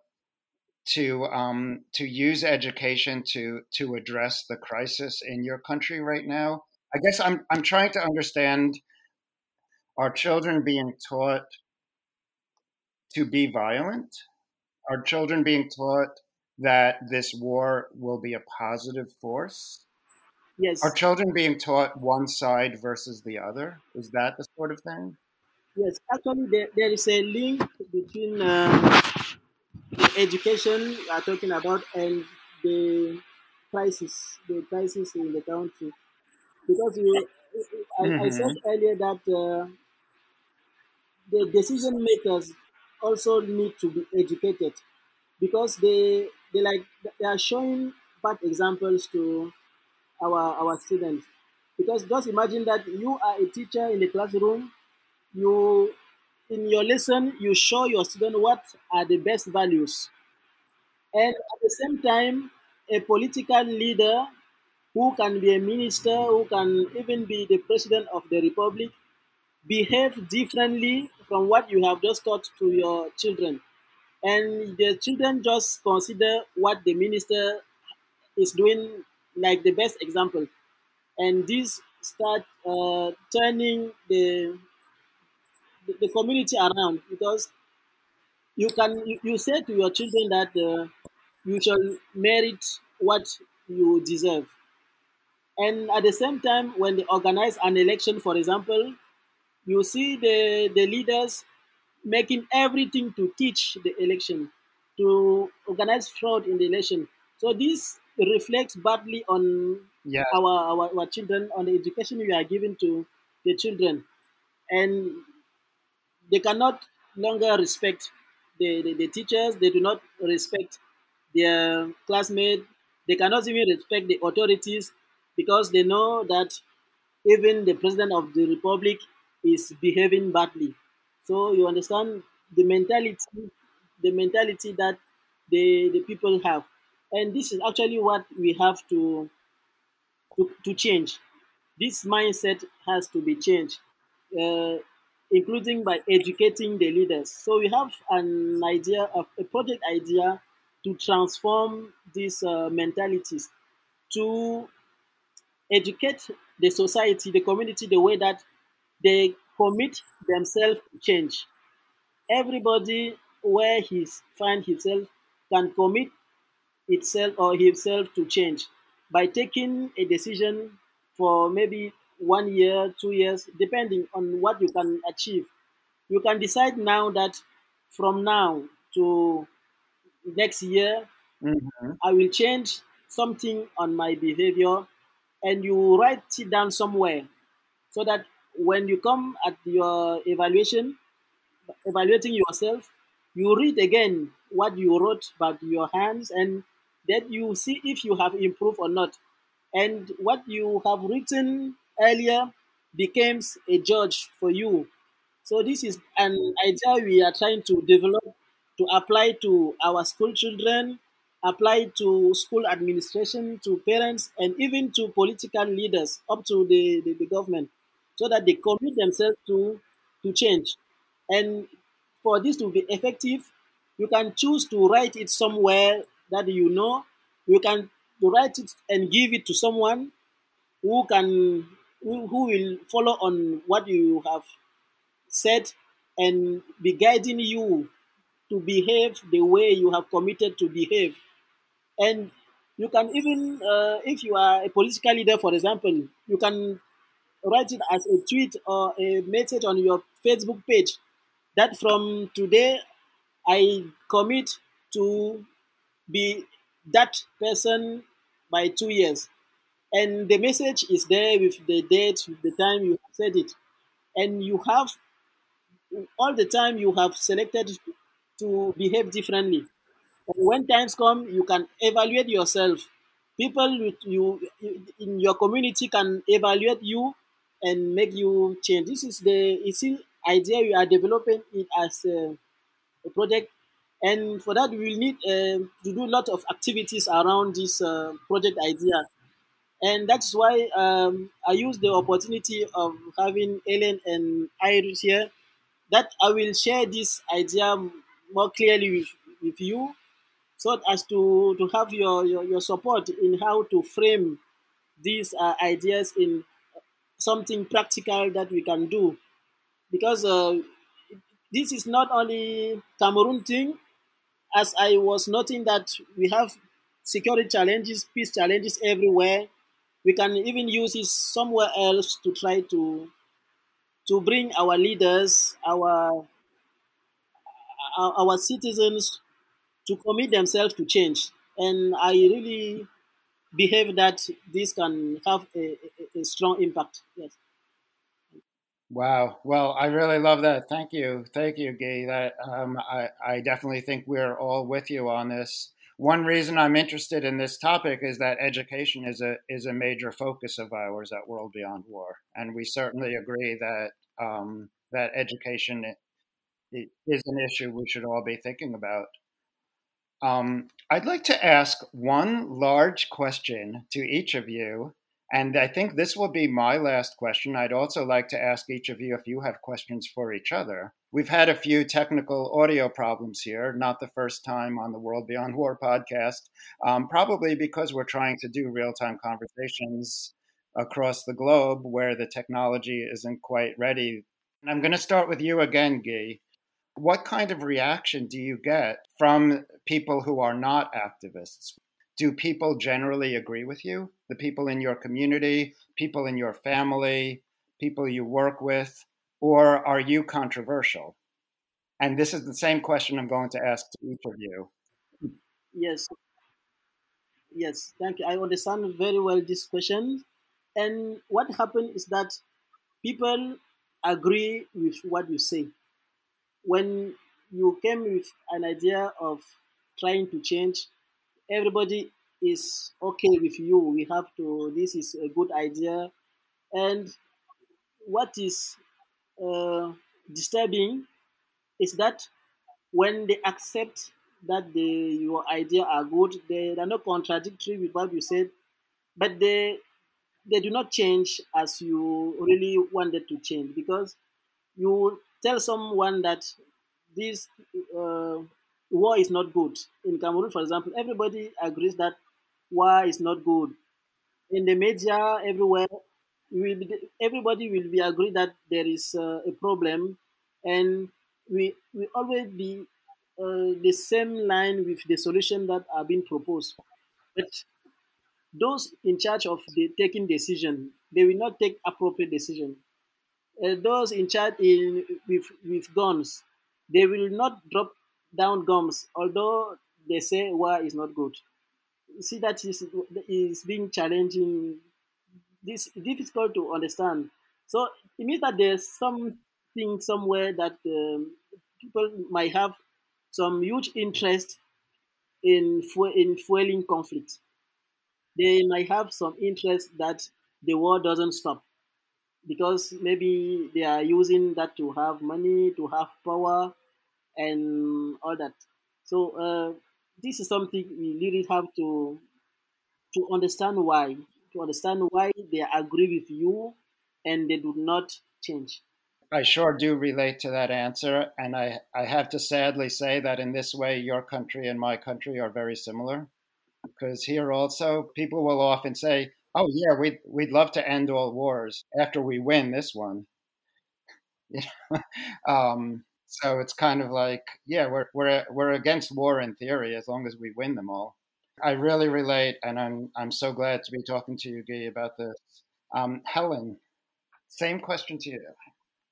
to um, to use education to to address the crisis in your country right now? I guess I'm I'm trying to understand are children being taught to be violent? Are children being taught that this war will be a positive force? Yes. Are children being taught one side versus the other? Is that the sort of thing? Yes, actually, there, there is a link between uh, the education we are talking about and the crisis, the crisis in the country. Because you, I, mm-hmm. I said earlier that uh, the decision makers also need to be educated because they they like they are showing bad examples to our our students because just imagine that you are a teacher in the classroom you in your lesson you show your student what are the best values and at the same time a political leader who can be a minister who can even be the president of the republic behave differently from what you have just taught to your children. And the children just consider what the minister is doing like the best example. And this start uh, turning the, the, community around because you can you, you say to your children that uh, you shall merit what you deserve and at the same time when they organize an election for example you see the the leaders making everything to teach the election to organize fraud in the election so this reflects badly on yeah. our, our, our children, on the education we are giving to the children. And they cannot longer respect the, the, the teachers, they do not respect their classmates, they cannot even respect the authorities because they know that even the president of the republic is behaving badly. So you understand the mentality, the mentality that the, the people have and this is actually what we have to, to, to change. This mindset has to be changed, uh, including by educating the leaders. So we have an idea of a project idea to transform these uh, mentalities, to educate the society, the community, the way that they commit themselves to change. Everybody where he find himself can commit itself or himself to change by taking a decision for maybe one year, two years, depending on what you can achieve. You can decide now that from now to next year, Mhm. I will change something on my behavior, and you write it down somewhere so that when you come at your evaluation, evaluating yourself, you read again what you wrote by your hands and then you see if you have improved or not. And what you have written earlier becomes a judge for you. So this is an idea we are trying to develop to apply to our school children, apply to school administration, to parents, and even to political leaders up to the, the, the government, so that they commit themselves to, to change. And for this to be effective, you can choose to write it somewhere that you know. You can write it and give it to someone who can who, who will follow on what you have said and be guiding you to behave the way you have committed to behave. And you can even, uh, if you are a political leader, for example, you can write it as a tweet or a message on your Facebook page that from today I commit to be that person by two years. And the message is there with the date, with the time you said it. And you have all the time you have selected to behave differently. When times come, you can evaluate yourself. People with you in your community can evaluate you and make you change. This is the it's idea we are developing it as a, a project, and for that we will need uh, to do a lot of activities around this uh, project idea. And that's why um, I use the opportunity of having Ellen and Iris here that I will share this idea more clearly with, with you so as to, to have your, your, your support in how to frame these uh, ideas in something practical that we can do. Because uh, this is not only Cameroon thing, as I was noting that we have security challenges, peace challenges everywhere. We can even use it somewhere else to try to to bring our leaders, our our, our citizens to commit themselves to change. And I really behave that this can have a, a, a strong impact. Yes. Wow. Well, I really love that. Thank you. Thank you, Guy. That um, I, I definitely think we're all with you on this. One reason I'm interested in this topic is that education is a is a major focus of ours at World Beyond War, and we certainly agree that um, that education is an issue we should all be thinking about. Um, I'd like to ask one large question to each of you, and I think this will be my last question. I'd also like to ask each of you if you have questions for each other. We've had a few technical audio problems here, not the first time on the World Beyond War podcast, um, probably because we're trying to do real time conversations across the globe where the technology isn't quite ready. And I'm going to start with you again, Guy. What kind of reaction do you get from people who are not activists? Do people generally agree with you? The people in your community, people in your family, people you work with? Or are you controversial? And this is the same question I'm going to ask to each of you. Yes. Yes, thank you. I understand very well this question. And what happened is that people agree with what you say. When you came with an idea of trying to change, everybody is okay with you. We have to, this is a good idea. And what is uh, disturbing is that when they accept that the, your idea are good, they are not contradictory with what you said, but they they do not change as you really wanted to change because you tell someone that this uh, war is not good. In Cameroon, for example, everybody agrees that war is not good. In the media, everywhere, will be, everybody will be agree that there is uh, a problem, and we we always be uh, the same line with the solution that are being proposed. But those in charge of the taking decision, they will not take appropriate decision. Uh, those in charge in with with guns, they will not drop down guns, although they say war is not good. See that is is being challenging. This difficult to understand. So it means that there's something somewhere that um, people might have some huge interest in in fueling conflict. They might have some interest that the war doesn't stop because maybe they are using that to have money, to have power, and all that. So uh, this is something we really have to to understand why, to understand why they agree with you, and they do not change. I sure do relate to that answer. And I, I have to sadly say that in this way, your country and my country are very similar. Because here also, people will often say, oh, yeah, we'd, we'd love to end all wars after we win this one. um, so it's kind of like, yeah, we're, we're, we're against war in theory as long as we win them all. I really relate, and I'm, I'm so glad to be talking to you, Guy, about this. Um, Helen, same question to you.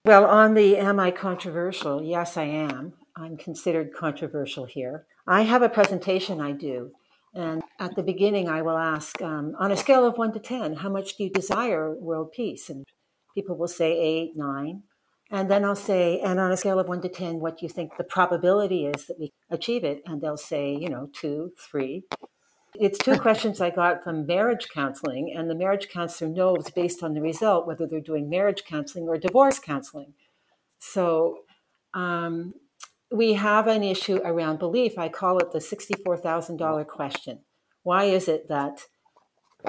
Well, on the am I controversial? Yes, I am. I'm considered controversial here. I have a presentation I do, and at the beginning, I will ask um, on a scale of one to 10, how much do you desire world peace? And people will say eight, nine. And then I'll say, and on a scale of one to 10, what do you think the probability is that we achieve it? And they'll say, you know, two, three. It's two questions I got from marriage counseling, and the marriage counselor knows based on the result whether they're doing marriage counseling or divorce counseling. So um, we have an issue around belief. I call it the $64,000 question. Why is it that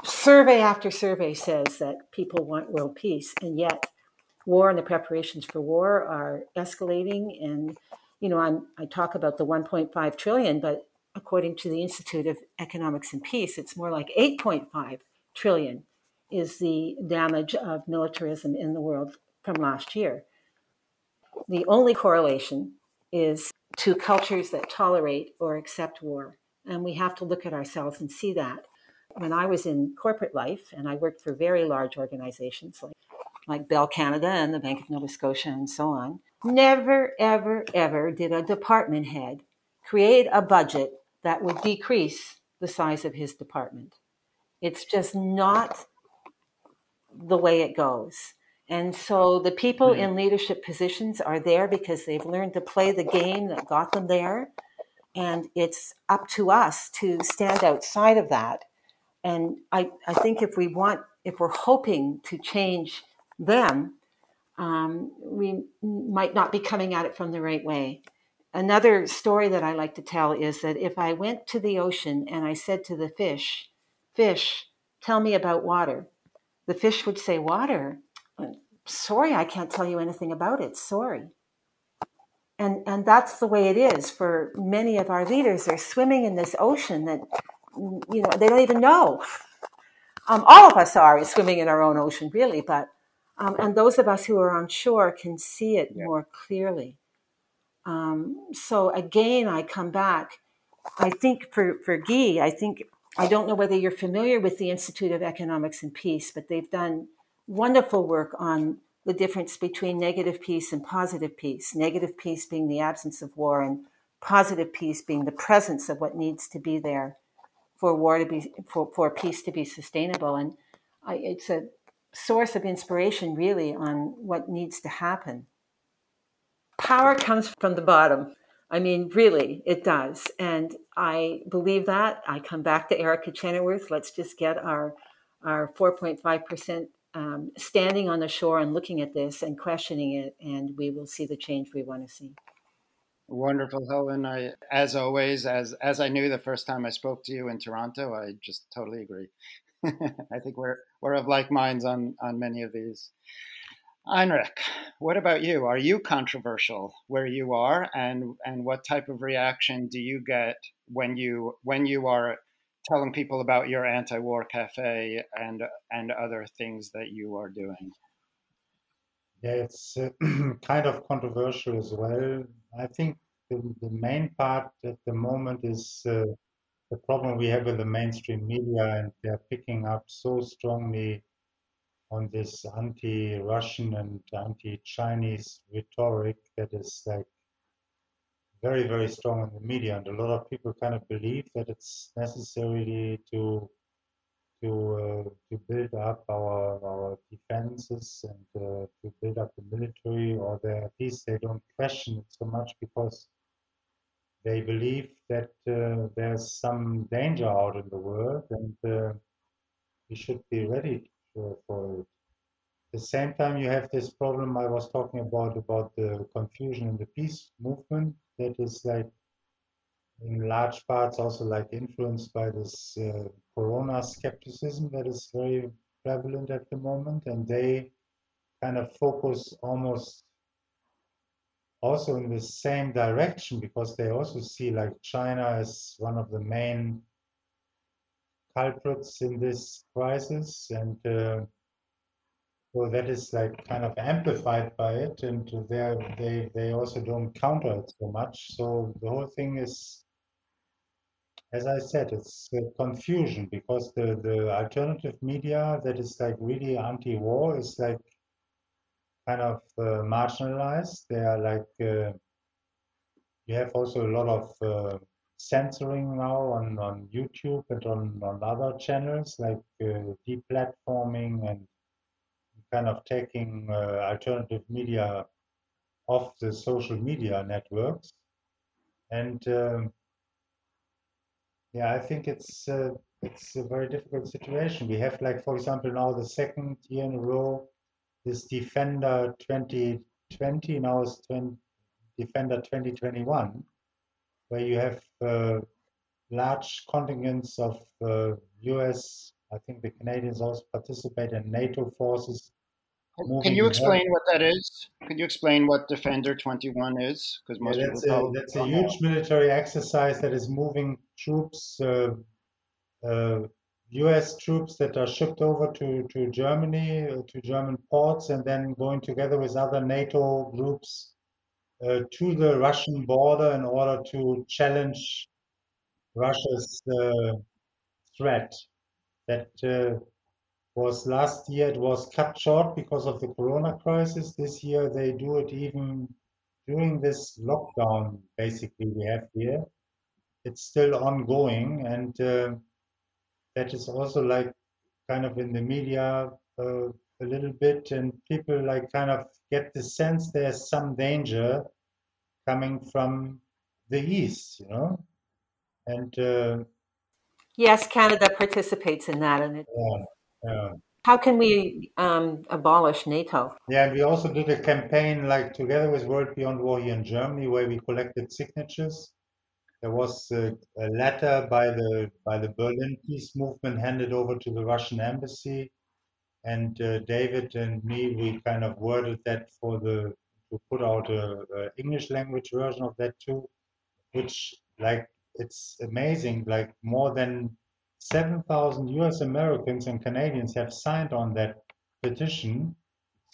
survey after survey says that people want world peace, and yet war and the preparations for war are escalating? And you know, I'm, I talk about the 1.5 trillion, but according to the Institute of Economics and Peace, it's more like 8.5 trillion is the damage of militarism in the world from last year. The only correlation is to cultures that tolerate or accept war. And we have to look at ourselves and see that. When I was in corporate life and I worked for very large organizations like, like Bell Canada and the Bank of Nova Scotia and so on, never, ever, ever did a department head create a budget that would decrease the size of his department. It's just not the way it goes. And so the people mm-hmm. in leadership positions are there because they've learned to play the game that got them there. And it's up to us to stand outside of that. And I, I think if we want, if we're hoping to change them, um, we might not be coming at it from the right way. Another story that I like to tell is that if I went to the ocean and I said to the fish, Fish, tell me about water, the fish would say, Water? Sorry, I can't tell you anything about it. Sorry. And, and that's the way it is for many of our leaders. They're swimming in this ocean that, you know, they don't even know. Um, all of us are swimming in our own ocean, really, but um, and those of us who are on shore can see it yeah. more clearly. Um, so again, I come back. I think for, for Guy, I think, I don't know whether you're familiar with the Institute of Economics and Peace, but they've done wonderful work on the difference between negative peace and positive peace. Negative peace being the absence of war, and positive peace being the presence of what needs to be there for war to be for, for peace to be sustainable. And I, it's a source of inspiration, really, on what needs to happen power comes from the bottom. I mean, really, it does. And I believe that. I come back to Erica Chenoweth. Let's just get our, our 4.5% um, standing on the shore and looking at this and questioning it, and we will see the change we want to see. Wonderful, Helen. I, as always, as as I knew the first time I spoke to you in Toronto, I just totally agree. I think we're we're of like minds on on many of these. Heinrich, what about you? Are you controversial where you are, and and what type of reaction do you get when you when you are telling people about your anti-war cafe and and other things that you are doing. Yeah, it's uh, kind of controversial as well. I think the, the main part at the moment is uh, the problem we have with the mainstream media, and they're picking up so strongly on this anti-Russian and anti-Chinese rhetoric that is like very, very strong in the media, and a lot of people kind of believe that it's necessary to to uh, to build up our our defenses and uh, to build up the military, or at least they don't question it so much because they believe that uh, there's some danger out in the world, and uh, we should be ready for, for it. At the same time, you have this problem I was talking about about the confusion in the peace movement that is like in large parts also like influenced by this uh, corona skepticism that is very prevalent at the moment and they kind of focus almost also in the same direction because they also see like china as one of the main culprits in this crisis and uh, so that is like kind of amplified by it and they they also don't counter it so much so the whole thing is as I said, it's confusion because the, the alternative media that is like really anti-war is like kind of uh, marginalized. They are like uh, you have also a lot of uh, censoring now on, on YouTube and on, on other channels like uh, deplatforming and kind of taking uh, alternative media off the social media networks. And um, yeah, I think it's uh, it's a very difficult situation. We have, like, for example, now the second year in a row, this Defender 2020 now is 20, Defender 2021, where you have uh, large contingents of uh, U.S. I think the Canadians also participate in NATO forces can you explain what that is? Can you explain what Defender 21 is? Because most yeah, that's people a, that's a huge military exercise that is moving troops, uh, uh, U.S. troops that are shipped over to to Germany, uh, to German ports, and then going together with other NATO groups uh, to the Russian border in order to challenge Russia's uh, threat. That uh, was last year it was cut short because of the corona crisis. This year they do it even during this lockdown, basically, we have here. It's still ongoing, and uh, that is also like kind of in the media uh, a little bit, and people like kind of get the sense there's some danger coming from the east, you know, and. Uh, yes, Canada participates in that, and it. Yeah yeah. How can we um, abolish NATO? Yeah, and we also did a campaign like together with World Beyond War here in Germany, where we collected signatures. There was a, a letter by the by the Berlin peace movement handed over to the Russian embassy, and uh, David and me we kind of worded that for the to put out a, a English language version of that too, which like it's amazing, like more than 7,000 US Americans and Canadians have signed on that petition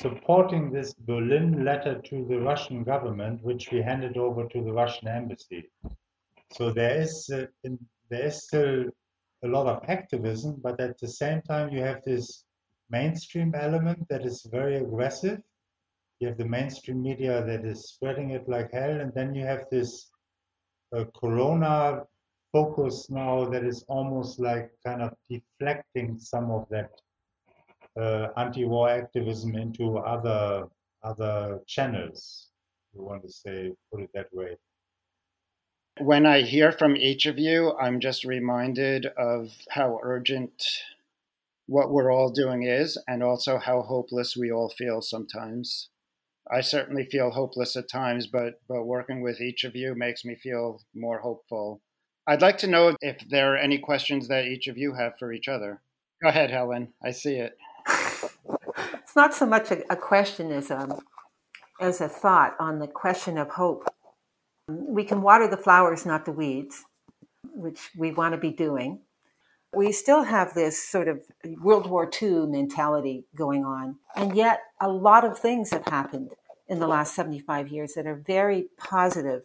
supporting this Berlin letter to the Russian government, which we handed over to the Russian embassy. So there is uh, in, there is still a lot of activism, but at the same time you have this mainstream element that is very aggressive. You have the mainstream media that is spreading it like hell, and then you have this uh, Corona focus now that is almost like kind of deflecting some of that uh, anti-war activism into other other channels. You want to say, put it that way. When I hear from each of you, I'm just reminded of how urgent what we're all doing is, and also how hopeless we all feel sometimes. I certainly feel hopeless at times, but but working with each of you makes me feel more hopeful. I'd like to know if there are any questions that each of you have for each other. Go ahead, Helen. I see it. it's not so much a, a question as a, um, as a thought on the question of hope. We can water the flowers, not the weeds, which we want to be doing. We still have this sort of World War II mentality going on. And yet, a lot of things have happened in the last 75 years that are very positive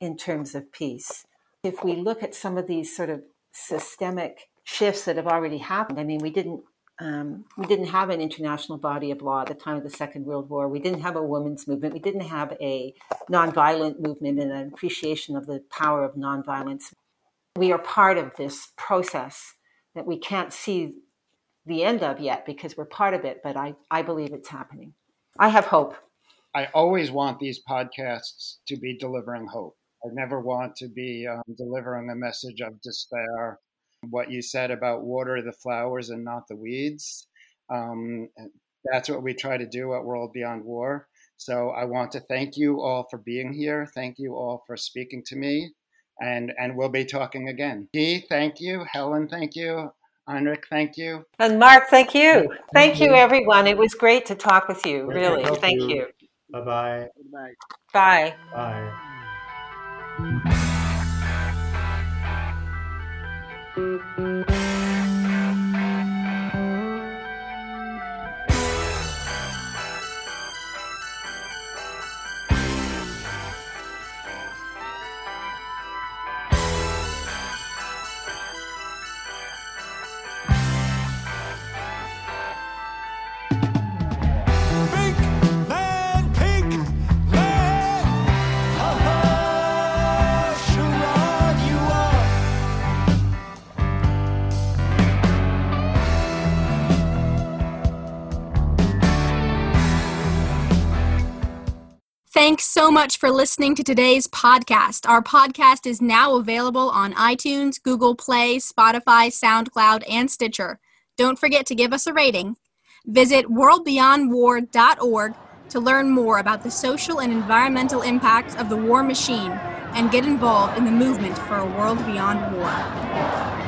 in terms of peace. If we look at some of these sort of systemic shifts that have already happened, I mean, we didn't um, we didn't have an international body of law at the time of the Second World War. We didn't have a women's movement. We didn't have a nonviolent movement and an appreciation of the power of nonviolence. We are part of this process that we can't see the end of yet because we're part of it, but I, I believe it's happening. I have hope. I always want these podcasts to be delivering hope. I never want to be um, delivering a message of despair what you said about water the flowers and not the weeds. Um, that's what we try to do at World Beyond War. So I want to thank you all for being here. Thank you all for speaking to me. And, and we'll be talking again. Guy, thank you. Helen, thank you. Heinrich, thank you. And Mark, thank you. Thank you, everyone. It was great to talk with you, really. Thank you. Bye-bye. Bye. Bye. Bye. Thanks so much for listening to today's podcast. Our podcast is now available on iTunes, Google Play, Spotify, SoundCloud, and Stitcher. Don't forget to give us a rating. Visit worldbeyondwar.org to learn more about the social and environmental impacts of the war machine and get involved in the movement for a world beyond war.